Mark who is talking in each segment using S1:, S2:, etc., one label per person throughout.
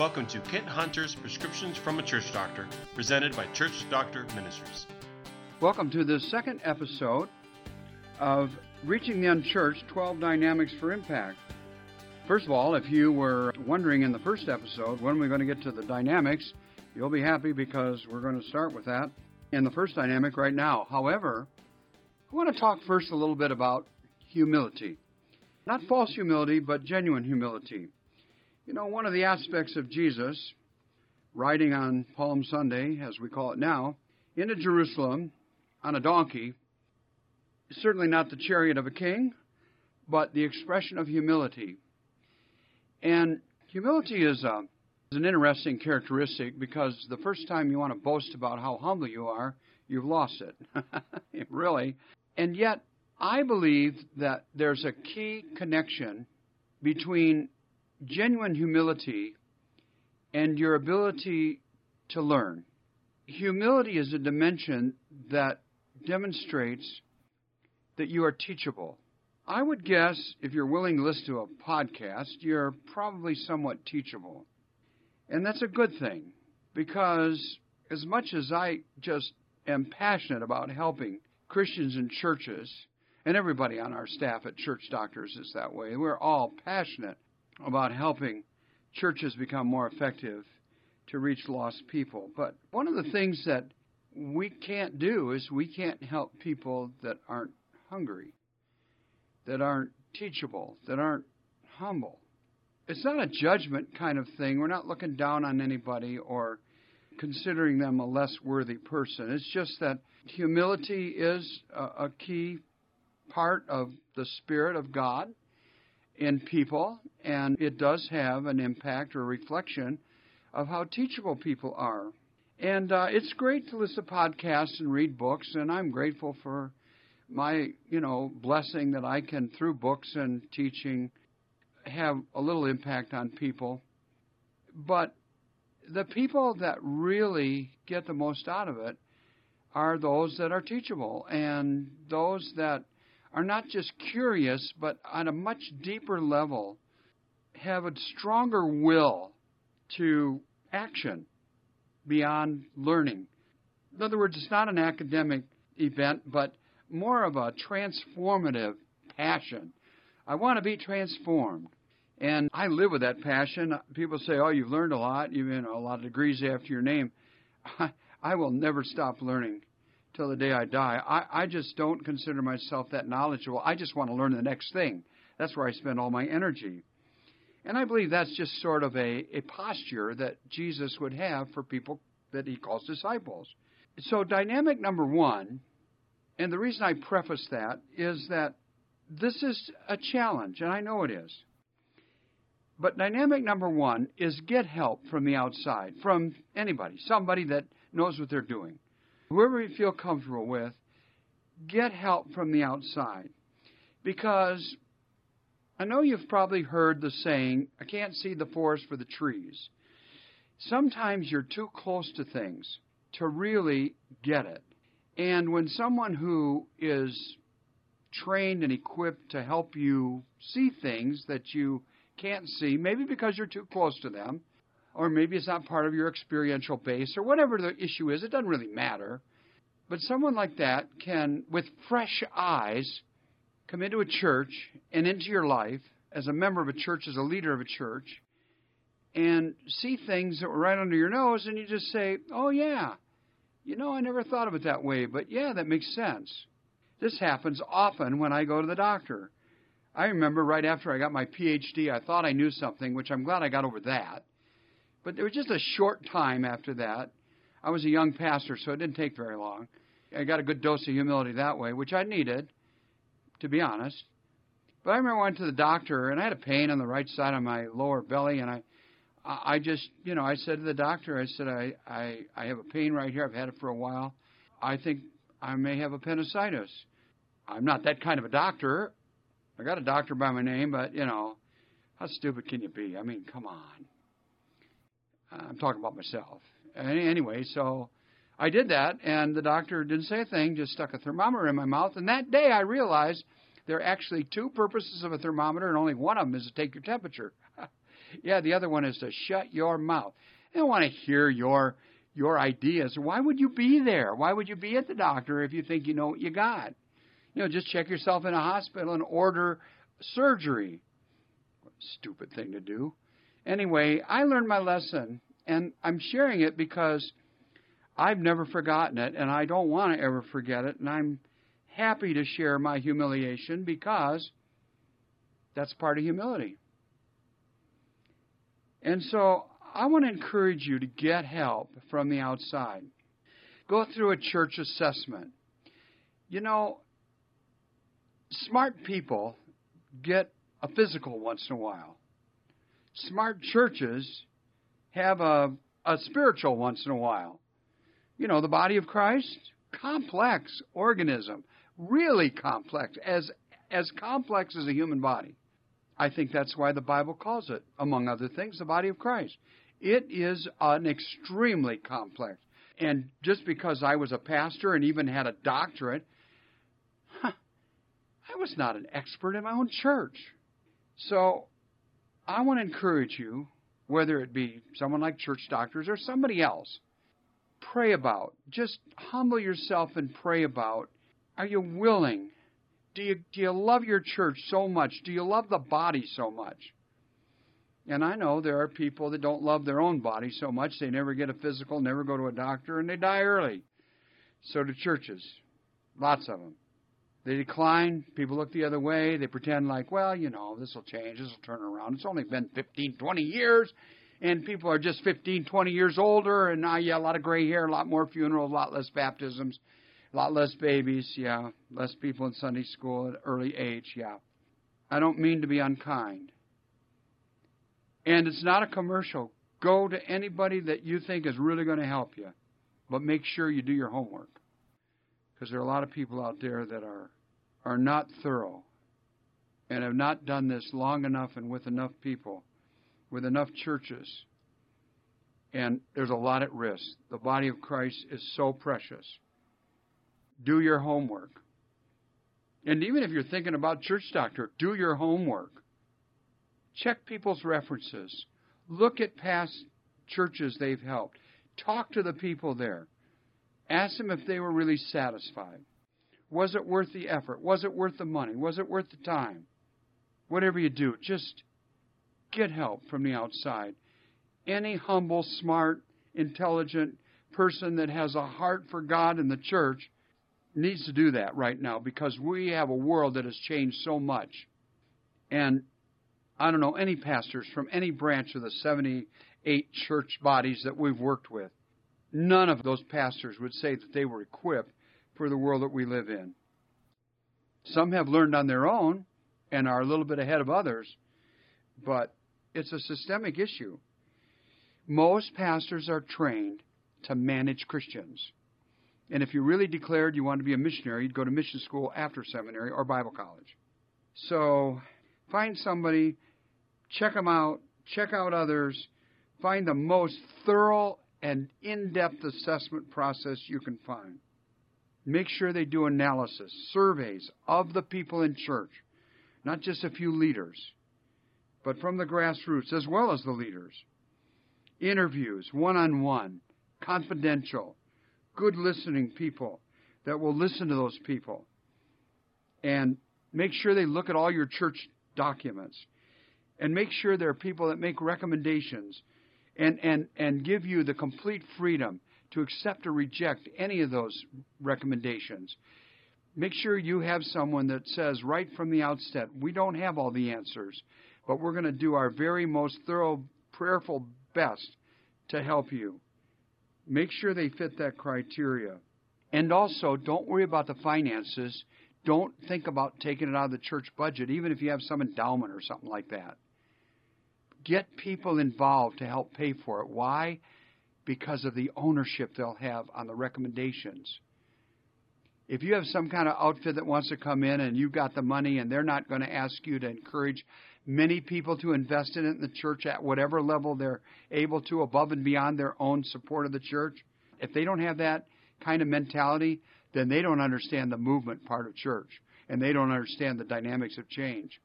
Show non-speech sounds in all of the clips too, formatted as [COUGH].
S1: Welcome to Kent Hunter's Prescriptions from a Church Doctor, presented by Church Doctor Ministries.
S2: Welcome to the second episode of Reaching the Unchurched 12 Dynamics for Impact. First of all, if you were wondering in the first episode when we're going to get to the dynamics, you'll be happy because we're going to start with that in the first dynamic right now. However, I want to talk first a little bit about humility. Not false humility, but genuine humility. You know, one of the aspects of Jesus riding on Palm Sunday, as we call it now, into Jerusalem on a donkey is certainly not the chariot of a king, but the expression of humility. And humility is, a, is an interesting characteristic because the first time you want to boast about how humble you are, you've lost it. [LAUGHS] really. And yet, I believe that there's a key connection between genuine humility and your ability to learn. Humility is a dimension that demonstrates that you are teachable. I would guess if you're willing to listen to a podcast, you're probably somewhat teachable. And that's a good thing because as much as I just am passionate about helping Christians and churches, and everybody on our staff at Church Doctors is that way, we're all passionate about helping churches become more effective to reach lost people. But one of the things that we can't do is we can't help people that aren't hungry, that aren't teachable, that aren't humble. It's not a judgment kind of thing. We're not looking down on anybody or considering them a less worthy person. It's just that humility is a, key part of the Spirit of God in people, and it does have an impact or reflection of how teachable people are. And uh, it's great to listen to podcasts and read books, and I'm grateful for my, you know, blessing that I can, through books and teaching, have a little impact on people. But the people that really get the most out of it are those that are teachable and those that are not just curious, but on a much deeper level, have a stronger will to action beyond learning. In other words, it's not an academic event, but more of a transformative passion. I want to be transformed. And I live with that passion. People say, "Oh, you've learned a lot. You've been a lot of degrees after your name." I, [LAUGHS] I will never stop learning till the day I die. I, I just don't consider myself that knowledgeable. I just want to learn the next thing. That's where I spend all my energy. And I believe that's just sort of a, a posture that Jesus would have for people that he calls disciples. So, dynamic number one, and the reason I preface that is that this is a challenge, and I know it is. But dynamic number one is get help from the outside, from anybody, somebody that knows what they're doing whoever you feel comfortable with, get help from the outside. Because I know you've probably heard the saying, I can't see the forest for the trees. Sometimes you're too close to things to really get it. And when someone who is trained and equipped to help you see things that you can't see, maybe because you're too close to them, or maybe it's not part of your experiential base, or whatever the issue is, it doesn't really matter. But someone like that can, with fresh eyes, come into a church and into your life as a member of a church, as a leader of a church, and see things that were right under your nose, and you just say, Oh, yeah, you know, I never thought of it that way, but yeah, that makes sense. This happens often when I go to the doctor. I remember right after I got my PhD, I thought I knew something, which I'm glad I got over that. But there was just a short time after that. I was a young pastor, so it didn't take very long. I got a good dose of humility that way, which I needed, to be honest. But I remember I went to the doctor, and I had a pain on the right side of my lower belly, and I, I just, you know, I said to the doctor, I said, I, I, I have a pain right here. I've had it for a while. I think I may have appendicitis. I'm not that kind of a doctor. I got a doctor by my name, but you know, how stupid can you be? I mean, come on. I'm talking about myself. Anyway, so I did that, and the doctor didn't say a thing, just stuck a thermometer in my mouth. And that day I realized there are actually two purposes of a thermometer, and only one of them is to take your temperature. [LAUGHS] Yeah, the other one is to shut your mouth. They don't want to hear your your ideas. Why would you be there? Why would you be at the doctor if you think you know what you got? You know, just check yourself in a hospital and order surgery. Stupid thing to do. Anyway, I learned my lesson, and I'm sharing it because I've never forgotten it, and I don't want to ever forget it, and I'm happy to share my humiliation because that's part of humility. And so I want to encourage you to get help from the outside. Go through a church assessment. You know, smart people get a physical once in a while. Smart churches have a, a spiritual once in a while. You know, the body of Christ, complex organism, really complex, as as complex as a human body. I think that's why the Bible calls it, among other things, the body of Christ. It is an extremely complex. And just because I was a pastor and even had a doctorate, huh, I was not an expert in my own church. So I want to encourage you, whether it be someone like church doctors or somebody else, pray about. Just humble yourself and pray about. Are you willing? Do you, do you love your church so much? Do you love the body so much? And I know there are people that don't love their own body so much they never get a physical, never go to a doctor, and they die early. So do churches. Lots of them. They decline. People look the other way. They pretend like, well, you know, this will change. This will turn around. It's only been 15, 20 years, and people are just 15, 20 years older, and now, yeah, a lot of gray hair, a lot more funerals, a lot less baptisms, a lot less babies, yeah, less people in Sunday school at early age, yeah. I don't mean to be unkind. And it's not a commercial. Go to anybody that you think is really going to help you, but make sure you do your homework. Because there are a lot of people out there that are, are not thorough and have not done this long enough and with enough people, with enough churches. And there's a lot at risk. The body of Christ is so precious. Do your homework. And even if you're thinking about church doctor, do your homework. Check people's references. Look at past churches they've helped. Talk to the people there. Ask them if they were really satisfied. Was it worth the effort? Was it worth the money? Was it worth the time? Whatever you do, just get help from the outside. Any humble, smart, intelligent person that has a heart for God and the church needs to do that right now because we have a world that has changed so much. And I don't know any pastors from any branch of the 78 church bodies that we've worked with. None of those pastors would say that they were equipped for the world that we live in. Some have learned on their own and are a little bit ahead of others, but it's a systemic issue. Most pastors are trained to manage Christians. And if you really declared you wanted to be a missionary, you'd go to mission school after seminary or Bible college. So find somebody check them out, check out others, find the most thorough and in depth assessment process you can find. Make sure they do analysis, surveys of the people in church, not just a few leaders, but from the grassroots as well as the leaders. Interviews, one on one, confidential, good listening people that will listen to those people. And make sure they look at all your church documents and make sure there are people that make recommendations and, and, and give you the complete freedom to accept or reject any of those recommendations. Make sure you have someone that says right from the outset, we don't have all the answers, but we're going to do our very most thorough, prayerful best to help you. Make sure they fit that criteria. And also, don't worry about the finances. Don't think about taking it out of the church budget, even if you have some endowment or something like that. Get people involved to help pay for it. Why? Because of the ownership they'll have on the recommendations. If you have some kind of outfit that wants to come in and you've got the money and they're not going to ask you to encourage many people to invest in it in the church at whatever level they're able to, above and beyond their own support of the church, if they don't have that kind of mentality, then they don't understand the movement part of church and they don't understand the dynamics of change.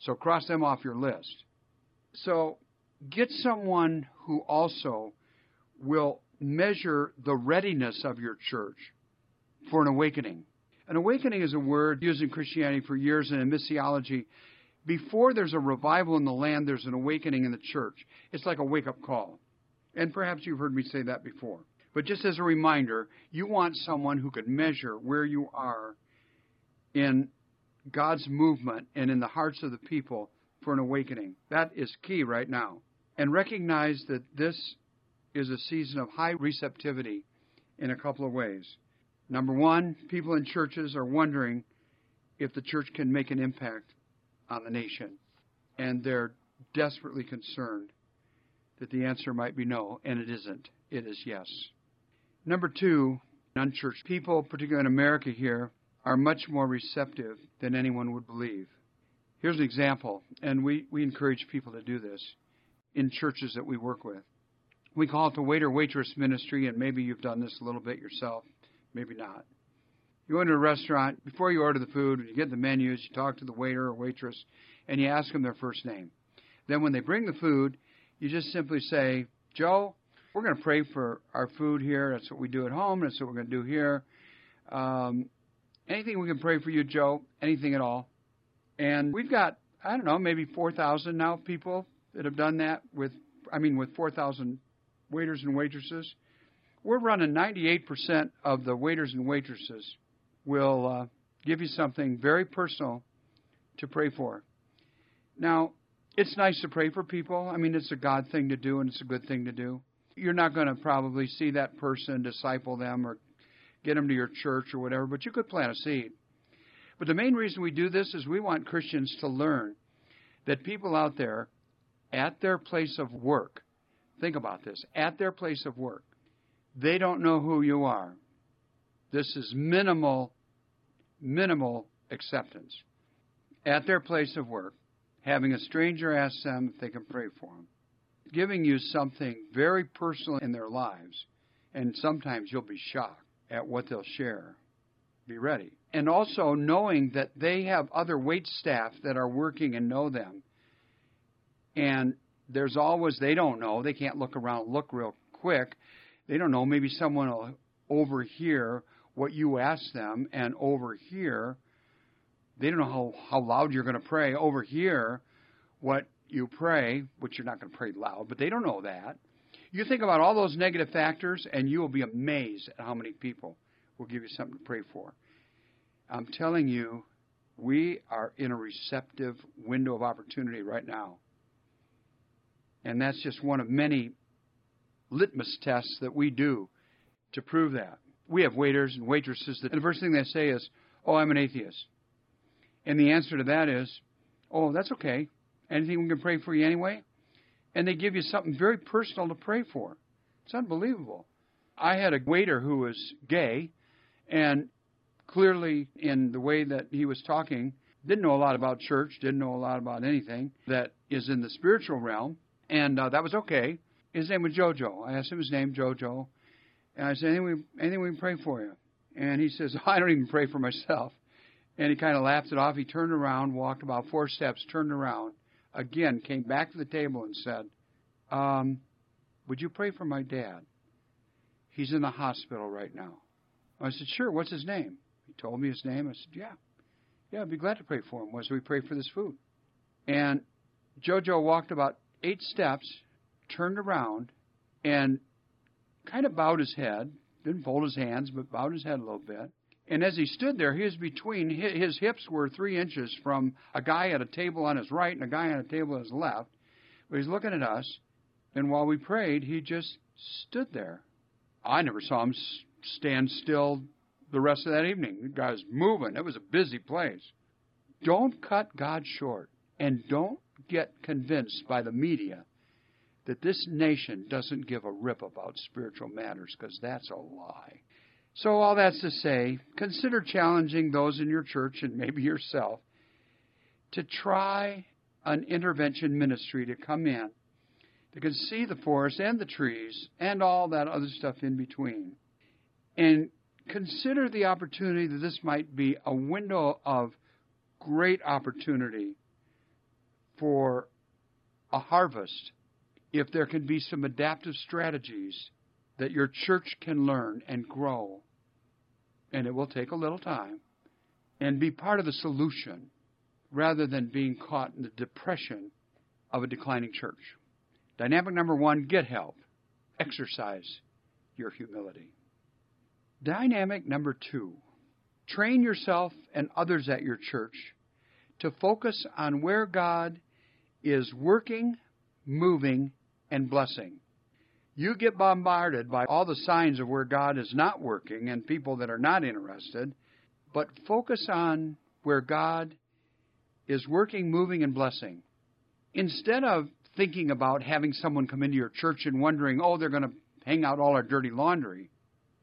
S2: So cross them off your list. So get someone who also will measure the readiness of your church for an awakening. An awakening is a word used in Christianity for years and in missiology. Before there's a revival in the land, there's an awakening in the church. It's like a wake up call. And perhaps you've heard me say that before. But just as a reminder, you want someone who could measure where you are in God's movement and in the hearts of the people for an awakening. That is key right now. And recognize that this is a season of high receptivity in a couple of ways. Number one, people in churches are wondering if the church can make an impact on the nation. And they're desperately concerned that the answer might be no, and it isn't. It is yes. Number two, unchurched people, particularly in America here, are much more receptive than anyone would believe. Here's an example, and we, we encourage people to do this in churches that we work with. We call it the waiter waitress ministry, and maybe you've done this a little bit yourself, maybe not. You go into a restaurant, before you order the food, you get the menus, you talk to the waiter or waitress, and you ask them their first name. Then when they bring the food, you just simply say, Joe, we're going to pray for our food here. That's what we do at home. That's what we're going to do here. Um, anything we can pray for you, Joe? Anything at all? And we've got, I don't know, maybe 4,000 now people that have done that with, I mean, with 4,000 waiters and waitresses. We're running 98% of the waiters and waitresses will uh, give you something very personal to pray for. Now, it's nice to pray for people. I mean, it's a God thing to do, and it's a good thing to do. You're not going to probably see that person, disciple them, or get them to your church or whatever, but you could plant a seed. But the main reason we do this is we want Christians to learn that people out there at their place of work, think about this, at their place of work, they don't know who you are. This is minimal, minimal acceptance. At their place of work, having a stranger ask them if they can pray for them, giving you something very personal in their lives, and sometimes you'll be shocked at what they'll share. Be ready. And also knowing that they have other wait staff that are working and know them. And there's always, they don't know, they can't look around, look real quick. They don't know, maybe someone will overhear what you ask them and overhear they don't know how, how loud you're going to pray. Over here, what you pray, which you're not going to pray loud, but they don't know that. You think about all those negative factors, and you will be amazed at how many people will give you something to pray for. I'm telling you, we are in a receptive window of opportunity right now. And that's just one of many litmus tests that we do to prove that. We have waiters and waitresses that, the first thing they say is, Oh, I'm an atheist. And the answer to that is, oh, that's okay. Anything we can pray for you anyway? And they give you something very personal to pray for. It's unbelievable. I had a waiter who was gay, and clearly, in the way that he was talking, didn't know a lot about church, didn't know a lot about anything that is in the spiritual realm, and uh, that was okay. His name was Jojo. I asked him his name, Jojo, and I said, anything we, anything we can pray for you? And he says, [LAUGHS] I don't even pray for myself. And he kind of laughed it off. He turned around, walked about four steps, turned around, again, came back to the table and said, um, Would you pray for my dad? He's in the hospital right now. I said, Sure, what's his name? He told me his name. I said, Yeah. Yeah, I'd be glad to pray for him. Was we pray for this food? And Jojo walked about eight steps, turned around, and kind of bowed his head. Didn't fold his hands, but bowed his head a little bit. And as he stood there, he was between, his hips were three inches from a guy at a table on his right and a guy on a table on his left. But he's looking at us, and while we prayed, he just stood there. I never saw him stand still the rest of that evening. The guy was moving. It was a busy place. Don't cut God short, and don't get convinced by the media that this nation doesn't give a rip about spiritual matters, because that's a lie. So, all that's to say, consider challenging those in your church and maybe yourself to try an intervention ministry to come in that can see the forest and the trees and all that other stuff in between. And consider the opportunity that this might be a window of great opportunity for a harvest if there can be some adaptive strategies that your church can learn and grow. And it will take a little time. And be part of the solution rather than being caught in the depression of a declining church. Dynamic number one get help. Exercise your humility. Dynamic number two train yourself and others at your church to focus on where God is working, moving, and blessing. You get bombarded by all the signs of where God is not working and people that are not interested, but focus on where God is working, moving, and blessing. Instead of thinking about having someone come into your church and wondering, oh, they're going to hang out all our dirty laundry,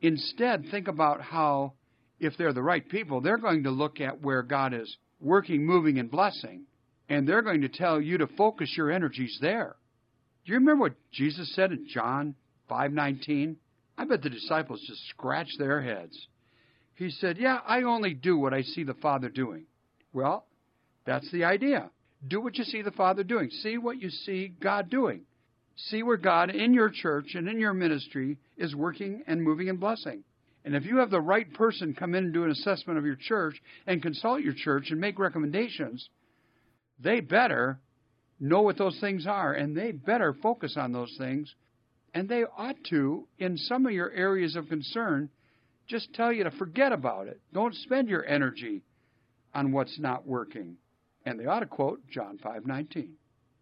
S2: instead think about how, if they're the right people, they're going to look at where God is working, moving, and blessing, and they're going to tell you to focus your energies there. Do you remember what Jesus said in John 5:19? I bet the disciples just scratched their heads. He said, "Yeah, I only do what I see the Father doing." Well, that's the idea. Do what you see the Father doing. See what you see God doing. See where God in your church and in your ministry is working and moving and blessing. And if you have the right person come in and do an assessment of your church and consult your church and make recommendations, they better know what those things are, and they better focus on those things. And they ought to, in some of your areas of concern, just tell you to forget about it. Don't spend your energy on what's not working. And they ought to quote John 5:19.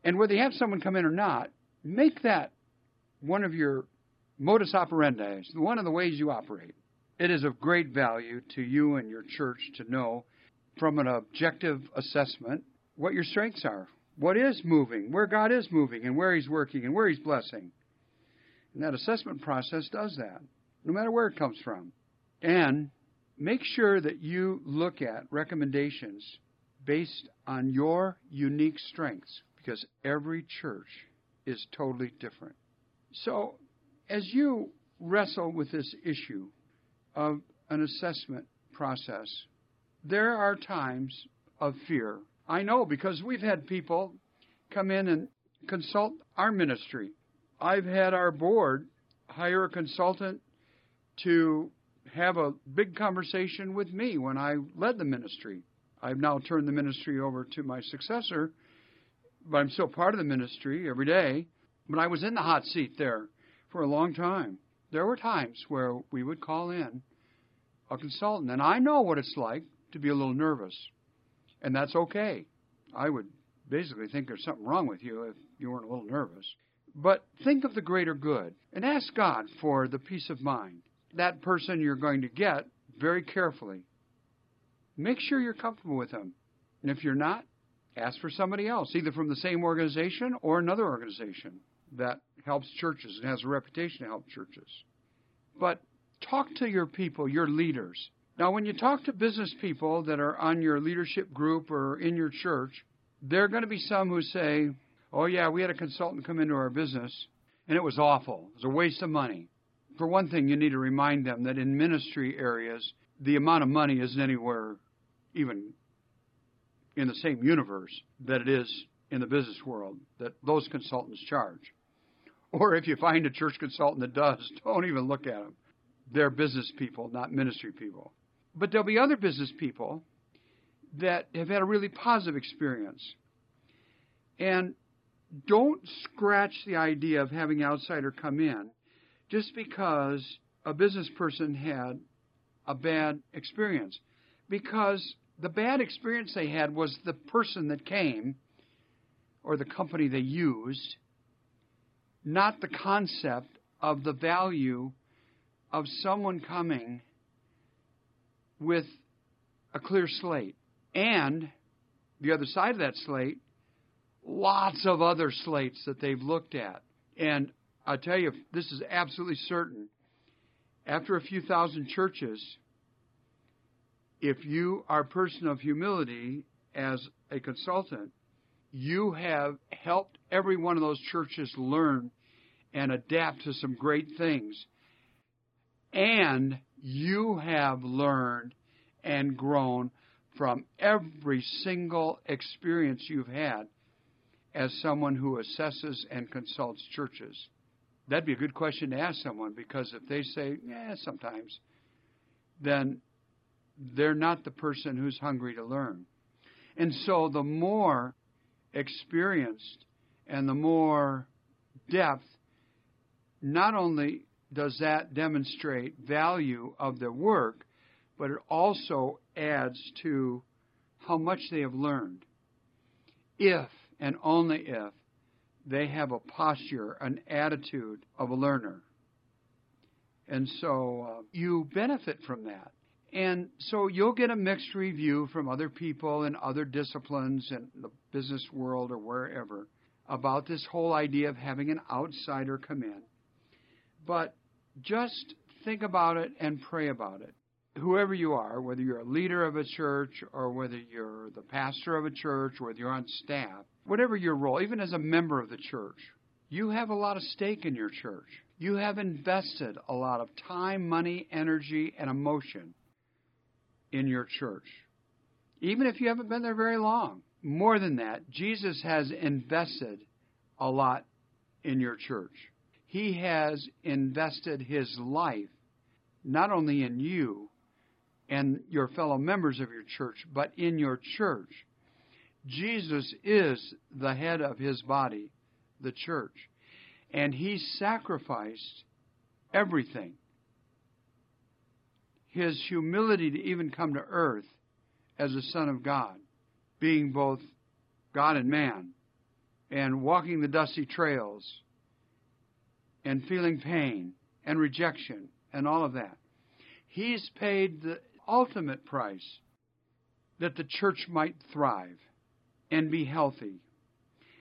S2: And whether you have someone come in or not, make that one of your modus operandi, one of the ways you operate. It is of great value to you and your church to know from an objective assessment what your strengths are, what is moving, where God is moving, and where He's working, and where He's blessing. And that assessment process does that, no matter where it comes from. And make sure that you look at recommendations based on your unique strengths, because every church is totally different. So, as you wrestle with this issue of an assessment process, there are times of fear I know because we've had people come in and consult our ministry. I've had our board hire a consultant to have a big conversation with me when I led the ministry. I've now turned the ministry over to my successor, but I'm still part of the ministry every day. But I was in the hot seat there for a long time. There were times where we would call in a consultant, and I know what it's like to be a little nervous and that's okay. I would basically think there's something wrong with you if you weren't a little nervous. But think of the greater good and ask God for the peace of mind. That person you're going to get very carefully. Make sure you're comfortable with them. And if you're not, ask for somebody else, either from the same organization or another organization that helps churches and has a reputation to help churches. But talk to your people, your leaders. Now, when you talk to business people that are on your leadership group or in your church, there are going to be some who say, Oh, yeah, we had a consultant come into our business and it was awful. It was a waste of money. For one thing, you need to remind them that in ministry areas, the amount of money isn't anywhere even in the same universe that it is in the business world that those consultants charge. Or if you find a church consultant that does, [LAUGHS] don't even look at them. They're business people, not ministry people. But there'll be other business people that have had a really positive experience. And don't scratch the idea of having an outsider come in just because a business person had a bad experience. Because the bad experience they had was the person that came or the company they used, not the concept of the value of someone coming with a clear slate. And the other side of that slate, lots of other slates that they've looked at. And i tell you, this is absolutely certain. After a few thousand churches, if you are a person of humility as a consultant, you have helped every one of those churches learn and adapt to some great things. And you have learned and grown from every single experience you've had. as someone who assesses and consults churches? That'd be a good question to ask someone because if they say, yeah, sometimes, then they're not the person who's hungry to learn. And so the more experienced and the more depth, not only does that demonstrate value of their work, but it also adds to how much they have learned. If and only if they have a posture, an attitude of a learner. And so uh, you benefit from that. And so you'll get a mixed review from other people in other disciplines in the business world or wherever about this whole idea of having an outsider come in. But just think about it and pray about it. Whoever you are, whether you're a leader of a church or whether you're the pastor of a church, or whether you're on staff, whatever your role, even as a member of the church, you have a lot of stake in your church. You have invested a lot of time, money, energy, and emotion in your church. Even if you haven't been there very long. More than that, Jesus has invested a lot in your church. He has invested his life not only in you and your fellow members of your church, but in your church. Jesus is the head of his body, the church, and he sacrificed everything. His humility to even come to earth as a Son of God, being both God and man, and walking the dusty trails, and feeling pain and rejection and all of that. He's paid the ultimate price that the church might thrive and be healthy.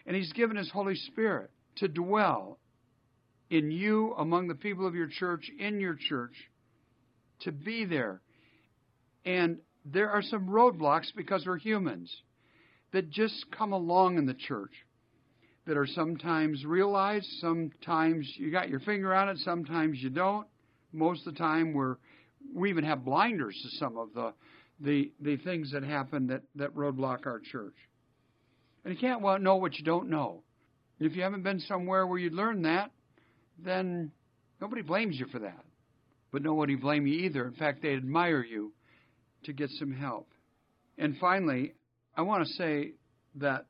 S2: And He's given His Holy Spirit to dwell in you, among the people of your church, in your church, to be there. And there are some roadblocks because we're humans that just come along in the church that are sometimes realized, sometimes you got your finger on it, sometimes you don't. Most of the time we're we even have blinders to some of the the the things that happen that, that roadblock our church. And you can't well know what you don't know. If you haven't been somewhere where you learned that, then nobody blames you for that. But nobody blame you either. In fact, they admire you to get some help. And finally, I want to say that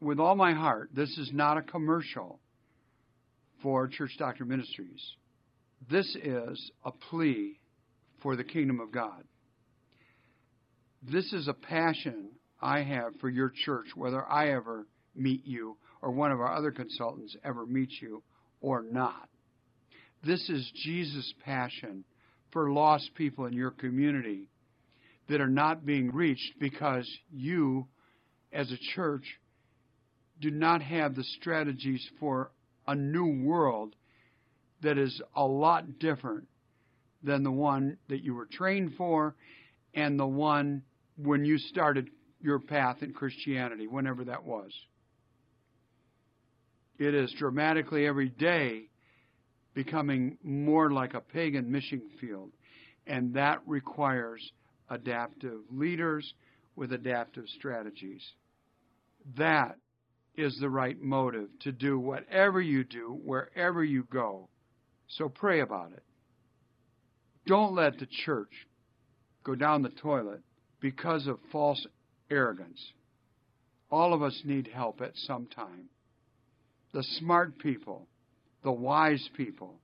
S2: with all my heart, this is not a commercial for Church Doctor Ministries. This is a plea for the kingdom of God. This is a passion I have for your church, whether I ever meet you or one of our other consultants ever meets you or not. This is Jesus' passion for lost people in your community that are not being reached because you, as a church, do not have the strategies for a new world that is a lot different than the one that you were trained for and the one when you started your path in Christianity, whenever that was. It is dramatically every day becoming more like a pagan mission field, and that requires adaptive leaders with adaptive strategies. That is the right motive to do whatever you do, wherever you go. So pray about it. Don't let the church go down the toilet because of false arrogance. All of us need help at some time. The smart people, the wise people,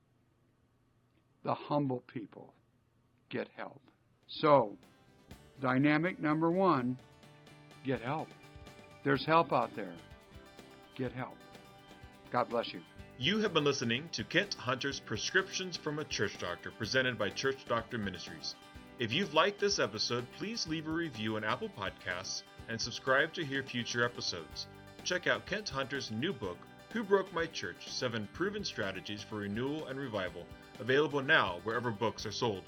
S2: the humble people get help. So, dynamic number one get help. There's help out there. Get help. God bless you.
S1: You have been listening to Kent Hunter's Prescriptions from a Church Doctor, presented by Church Doctor Ministries. If you've liked this episode, please leave a review on Apple Podcasts and subscribe to hear future episodes. Check out Kent Hunter's new book, Who Broke My Church Seven Proven Strategies for Renewal and Revival, available now wherever books are sold.